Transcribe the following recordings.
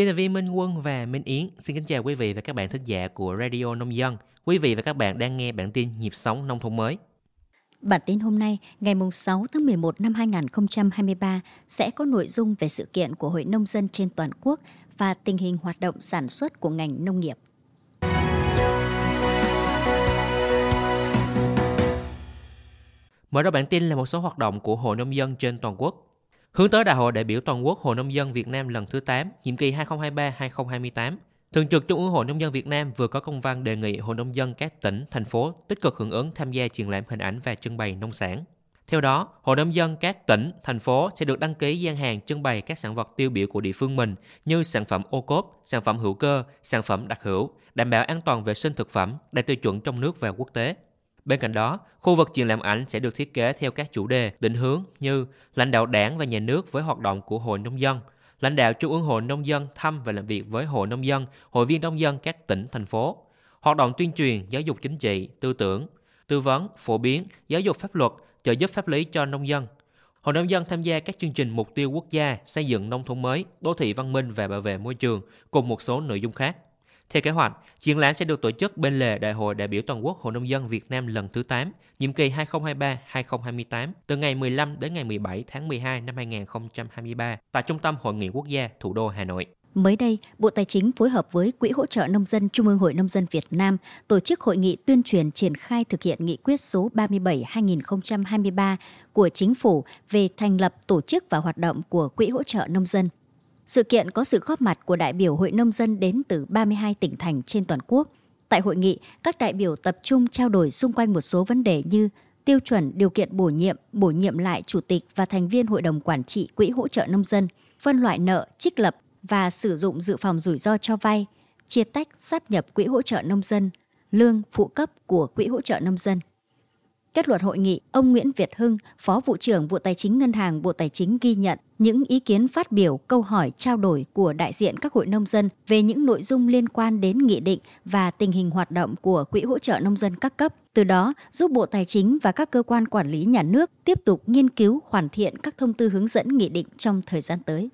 Biên tập viên Minh Quân và Minh Yến xin kính chào quý vị và các bạn thính giả của Radio Nông Dân. Quý vị và các bạn đang nghe bản tin nhịp sống nông thôn mới. Bản tin hôm nay, ngày 6 tháng 11 năm 2023 sẽ có nội dung về sự kiện của Hội Nông dân trên toàn quốc và tình hình hoạt động sản xuất của ngành nông nghiệp. Mở đầu bản tin là một số hoạt động của Hội Nông dân trên toàn quốc. Hướng tới Đại hội đại biểu toàn quốc Hội Nông dân Việt Nam lần thứ 8, nhiệm kỳ 2023-2028, Thường trực Trung ương Hội Nông dân Việt Nam vừa có công văn đề nghị Hội Nông dân các tỉnh, thành phố tích cực hưởng ứng tham gia triển lãm hình ảnh và trưng bày nông sản. Theo đó, Hội Nông dân các tỉnh, thành phố sẽ được đăng ký gian hàng trưng bày các sản vật tiêu biểu của địa phương mình như sản phẩm ô cốp, sản phẩm hữu cơ, sản phẩm đặc hữu, đảm bảo an toàn vệ sinh thực phẩm, đạt tiêu chuẩn trong nước và quốc tế. Bên cạnh đó, khu vực triển lãm ảnh sẽ được thiết kế theo các chủ đề, định hướng như lãnh đạo đảng và nhà nước với hoạt động của Hội Nông dân, lãnh đạo Trung ương Hội Nông dân thăm và làm việc với Hội Nông dân, hội viên nông dân các tỉnh, thành phố, hoạt động tuyên truyền, giáo dục chính trị, tư tưởng, tư vấn, phổ biến, giáo dục pháp luật, trợ giúp pháp lý cho nông dân. Hội nông dân tham gia các chương trình mục tiêu quốc gia xây dựng nông thôn mới, đô thị văn minh và bảo vệ môi trường cùng một số nội dung khác. Theo kế hoạch, triển lãm sẽ được tổ chức bên lề Đại hội đại biểu toàn quốc Hội nông dân Việt Nam lần thứ 8, nhiệm kỳ 2023-2028, từ ngày 15 đến ngày 17 tháng 12 năm 2023 tại Trung tâm Hội nghị Quốc gia thủ đô Hà Nội. Mới đây, Bộ Tài chính phối hợp với Quỹ hỗ trợ nông dân Trung ương Hội nông dân Việt Nam tổ chức hội nghị tuyên truyền triển khai thực hiện nghị quyết số 37/2023 của Chính phủ về thành lập, tổ chức và hoạt động của Quỹ hỗ trợ nông dân. Sự kiện có sự góp mặt của đại biểu Hội nông dân đến từ 32 tỉnh thành trên toàn quốc. Tại hội nghị, các đại biểu tập trung trao đổi xung quanh một số vấn đề như tiêu chuẩn điều kiện bổ nhiệm, bổ nhiệm lại chủ tịch và thành viên hội đồng quản trị quỹ hỗ trợ nông dân, phân loại nợ, trích lập và sử dụng dự phòng rủi ro cho vay, chia tách sáp nhập quỹ hỗ trợ nông dân, lương phụ cấp của quỹ hỗ trợ nông dân. Kết luận hội nghị, ông Nguyễn Việt Hưng, Phó vụ trưởng Vụ Tài chính Ngân hàng Bộ Tài chính ghi nhận những ý kiến phát biểu, câu hỏi, trao đổi của đại diện các hội nông dân về những nội dung liên quan đến nghị định và tình hình hoạt động của Quỹ hỗ trợ nông dân các cấp. Từ đó, giúp Bộ Tài chính và các cơ quan quản lý nhà nước tiếp tục nghiên cứu hoàn thiện các thông tư hướng dẫn nghị định trong thời gian tới.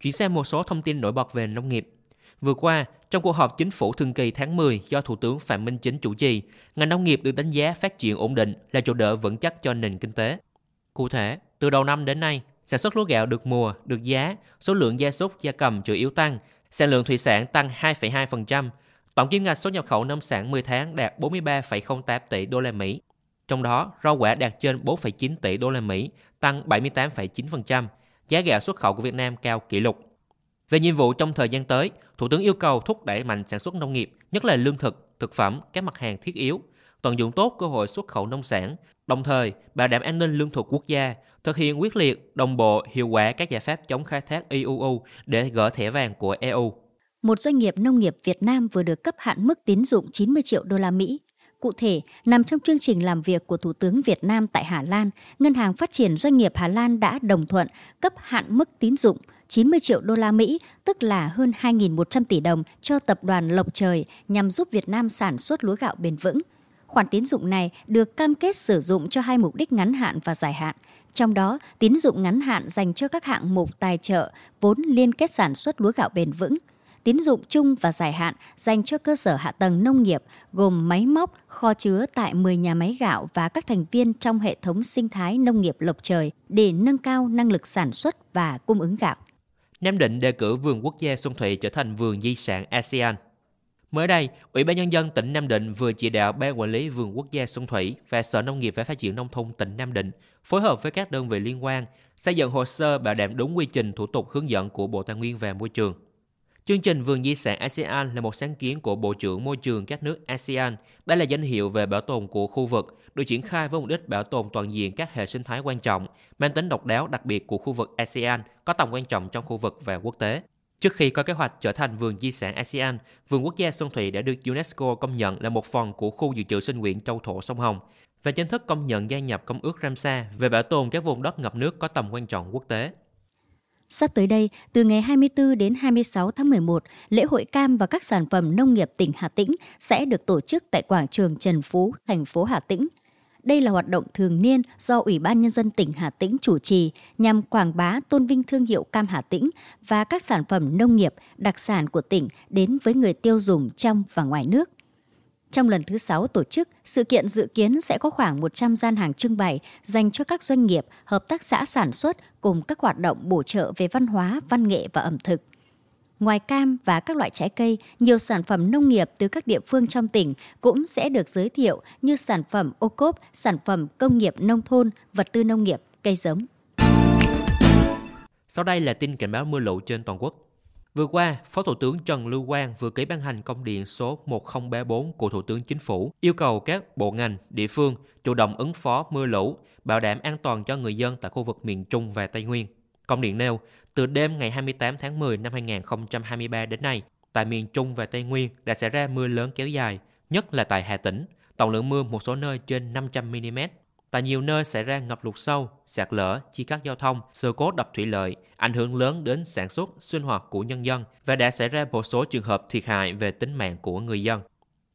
Chuyển sang một số thông tin nổi bật về nông nghiệp. Vừa qua, trong cuộc họp chính phủ thường kỳ tháng 10 do Thủ tướng Phạm Minh Chính chủ trì, ngành nông nghiệp được đánh giá phát triển ổn định là chỗ đỡ vững chắc cho nền kinh tế. Cụ thể, từ đầu năm đến nay, sản xuất lúa gạo được mùa, được giá, số lượng gia súc, gia cầm chủ yếu tăng, sản lượng thủy sản tăng 2,2%, tổng kim ngạch xuất nhập khẩu nông sản 10 tháng đạt 43,08 tỷ đô la Mỹ. Trong đó, rau quả đạt trên 4,9 tỷ đô la Mỹ, tăng 78,9%, giá gạo xuất khẩu của Việt Nam cao kỷ lục. Về nhiệm vụ trong thời gian tới, Thủ tướng yêu cầu thúc đẩy mạnh sản xuất nông nghiệp, nhất là lương thực, thực phẩm, các mặt hàng thiết yếu, tận dụng tốt cơ hội xuất khẩu nông sản, đồng thời bảo đảm an ninh lương thực quốc gia, thực hiện quyết liệt, đồng bộ, hiệu quả các giải pháp chống khai thác IUU để gỡ thẻ vàng của EU. Một doanh nghiệp nông nghiệp Việt Nam vừa được cấp hạn mức tín dụng 90 triệu đô la Mỹ. Cụ thể, nằm trong chương trình làm việc của Thủ tướng Việt Nam tại Hà Lan, Ngân hàng Phát triển Doanh nghiệp Hà Lan đã đồng thuận cấp hạn mức tín dụng 90 triệu đô la Mỹ, tức là hơn 2.100 tỷ đồng cho tập đoàn Lộc Trời nhằm giúp Việt Nam sản xuất lúa gạo bền vững. Khoản tín dụng này được cam kết sử dụng cho hai mục đích ngắn hạn và dài hạn. Trong đó, tín dụng ngắn hạn dành cho các hạng mục tài trợ vốn liên kết sản xuất lúa gạo bền vững. Tín dụng chung và dài hạn dành cho cơ sở hạ tầng nông nghiệp gồm máy móc, kho chứa tại 10 nhà máy gạo và các thành viên trong hệ thống sinh thái nông nghiệp lộc trời để nâng cao năng lực sản xuất và cung ứng gạo. Nam Định đề cử vườn quốc gia Xuân Thủy trở thành vườn di sản ASEAN. Mới đây, Ủy ban Nhân dân tỉnh Nam Định vừa chỉ đạo Ban Quản lý Vườn Quốc gia Xuân Thủy và Sở Nông nghiệp và Phát triển Nông thôn tỉnh Nam Định phối hợp với các đơn vị liên quan xây dựng hồ sơ bảo đảm đúng quy trình thủ tục hướng dẫn của Bộ Tài nguyên và Môi trường. Chương trình Vườn Di sản ASEAN là một sáng kiến của Bộ trưởng Môi trường các nước ASEAN. Đây là danh hiệu về bảo tồn của khu vực, được triển khai với mục đích bảo tồn toàn diện các hệ sinh thái quan trọng, mang tính độc đáo đặc biệt của khu vực ASEAN, có tầm quan trọng trong khu vực và quốc tế. Trước khi có kế hoạch trở thành vườn di sản ASEAN, vườn quốc gia Xuân Thủy đã được UNESCO công nhận là một phần của khu dự trữ sinh quyển châu thổ sông Hồng và chính thức công nhận gia nhập Công ước Ramsar về bảo tồn các vùng đất ngập nước có tầm quan trọng quốc tế. Sắp tới đây, từ ngày 24 đến 26 tháng 11, lễ hội cam và các sản phẩm nông nghiệp tỉnh Hà Tĩnh sẽ được tổ chức tại quảng trường Trần Phú, thành phố Hà Tĩnh. Đây là hoạt động thường niên do Ủy ban Nhân dân tỉnh Hà Tĩnh chủ trì nhằm quảng bá tôn vinh thương hiệu cam Hà Tĩnh và các sản phẩm nông nghiệp, đặc sản của tỉnh đến với người tiêu dùng trong và ngoài nước. Trong lần thứ 6 tổ chức, sự kiện dự kiến sẽ có khoảng 100 gian hàng trưng bày dành cho các doanh nghiệp, hợp tác xã sản xuất cùng các hoạt động bổ trợ về văn hóa, văn nghệ và ẩm thực. Ngoài cam và các loại trái cây, nhiều sản phẩm nông nghiệp từ các địa phương trong tỉnh cũng sẽ được giới thiệu như sản phẩm ô cốp, sản phẩm công nghiệp nông thôn, vật tư nông nghiệp, cây giống. Sau đây là tin cảnh báo mưa lũ trên toàn quốc. Vừa qua, Phó Thủ tướng Trần Lưu Quang vừa ký ban hành công điện số 1034 của Thủ tướng Chính phủ yêu cầu các bộ ngành, địa phương chủ động ứng phó mưa lũ, bảo đảm an toàn cho người dân tại khu vực miền Trung và Tây Nguyên. Công điện nêu, từ đêm ngày 28 tháng 10 năm 2023 đến nay, tại miền Trung và Tây Nguyên đã xảy ra mưa lớn kéo dài, nhất là tại Hà Tĩnh, tổng lượng mưa một số nơi trên 500 mm. Tại nhiều nơi xảy ra ngập lụt sâu, sạt lở, chia cắt giao thông, sự cố đập thủy lợi, ảnh hưởng lớn đến sản xuất, sinh hoạt của nhân dân và đã xảy ra một số trường hợp thiệt hại về tính mạng của người dân.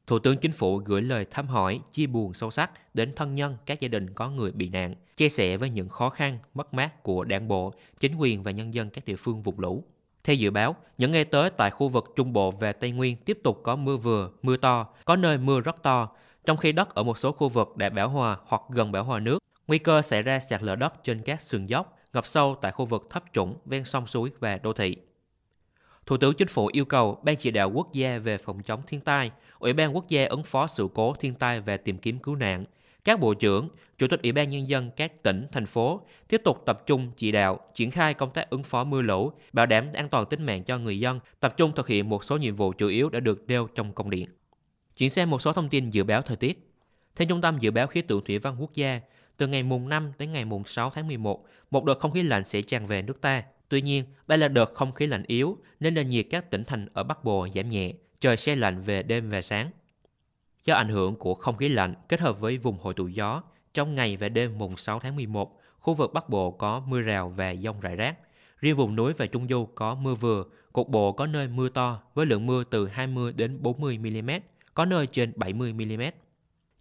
Thủ tướng Chính phủ gửi lời thăm hỏi, chia buồn sâu sắc đến thân nhân các gia đình có người bị nạn, chia sẻ với những khó khăn, mất mát của đảng bộ, chính quyền và nhân dân các địa phương vùng lũ. Theo dự báo, những ngày tới tại khu vực Trung Bộ và Tây Nguyên tiếp tục có mưa vừa, mưa to, có nơi mưa rất to, trong khi đất ở một số khu vực đã bão hòa hoặc gần bão hòa nước. Nguy cơ xảy ra sạt lở đất trên các sườn dốc, ngập sâu tại khu vực thấp trũng, ven sông suối và đô thị. Thủ tướng Chính phủ yêu cầu Ban chỉ đạo quốc gia về phòng chống thiên tai, Ủy ban quốc gia ứng phó sự cố thiên tai và tìm kiếm cứu nạn, các bộ trưởng, chủ tịch Ủy ban nhân dân các tỉnh, thành phố tiếp tục tập trung chỉ đạo, triển khai công tác ứng phó mưa lũ, bảo đảm an toàn tính mạng cho người dân, tập trung thực hiện một số nhiệm vụ chủ yếu đã được nêu trong công điện. Chuyển sang một số thông tin dự báo thời tiết. Theo Trung tâm Dự báo Khí tượng Thủy văn Quốc gia, từ ngày mùng 5 đến ngày mùng 6 tháng 11, một đợt không khí lạnh sẽ tràn về nước ta. Tuy nhiên, đây là đợt không khí lạnh yếu nên nền nhiệt các tỉnh thành ở Bắc Bộ giảm nhẹ, trời se lạnh về đêm và sáng. Do ảnh hưởng của không khí lạnh kết hợp với vùng hội tụ gió, trong ngày và đêm mùng 6 tháng 11, khu vực Bắc Bộ có mưa rào và dông rải rác. Riêng vùng núi và Trung Du có mưa vừa, cục bộ có nơi mưa to với lượng mưa từ 20 đến 40 mm, có nơi trên 70 mm.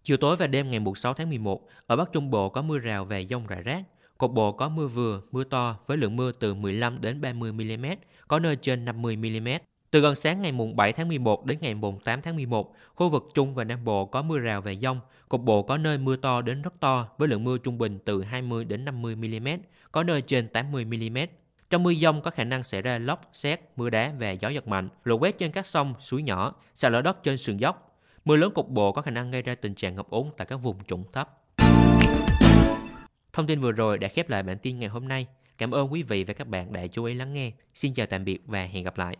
Chiều tối và đêm ngày 6 tháng 11, ở Bắc Trung Bộ có mưa rào và dông rải rác. Cục bộ có mưa vừa, mưa to với lượng mưa từ 15 đến 30 mm, có nơi trên 50 mm. Từ gần sáng ngày mùng 7 tháng 11 đến ngày mùng 8 tháng 11, khu vực Trung và Nam Bộ có mưa rào và dông, cục bộ có nơi mưa to đến rất to với lượng mưa trung bình từ 20 đến 50 mm, có nơi trên 80 mm. Trong mưa dông có khả năng xảy ra lốc, xét, mưa đá và gió giật mạnh, lũ quét trên các sông, suối nhỏ, sạt lở đất trên sườn dốc. Mưa lớn cục bộ có khả năng gây ra tình trạng ngập úng tại các vùng trũng thấp. Thông tin vừa rồi đã khép lại bản tin ngày hôm nay. Cảm ơn quý vị và các bạn đã chú ý lắng nghe. Xin chào tạm biệt và hẹn gặp lại.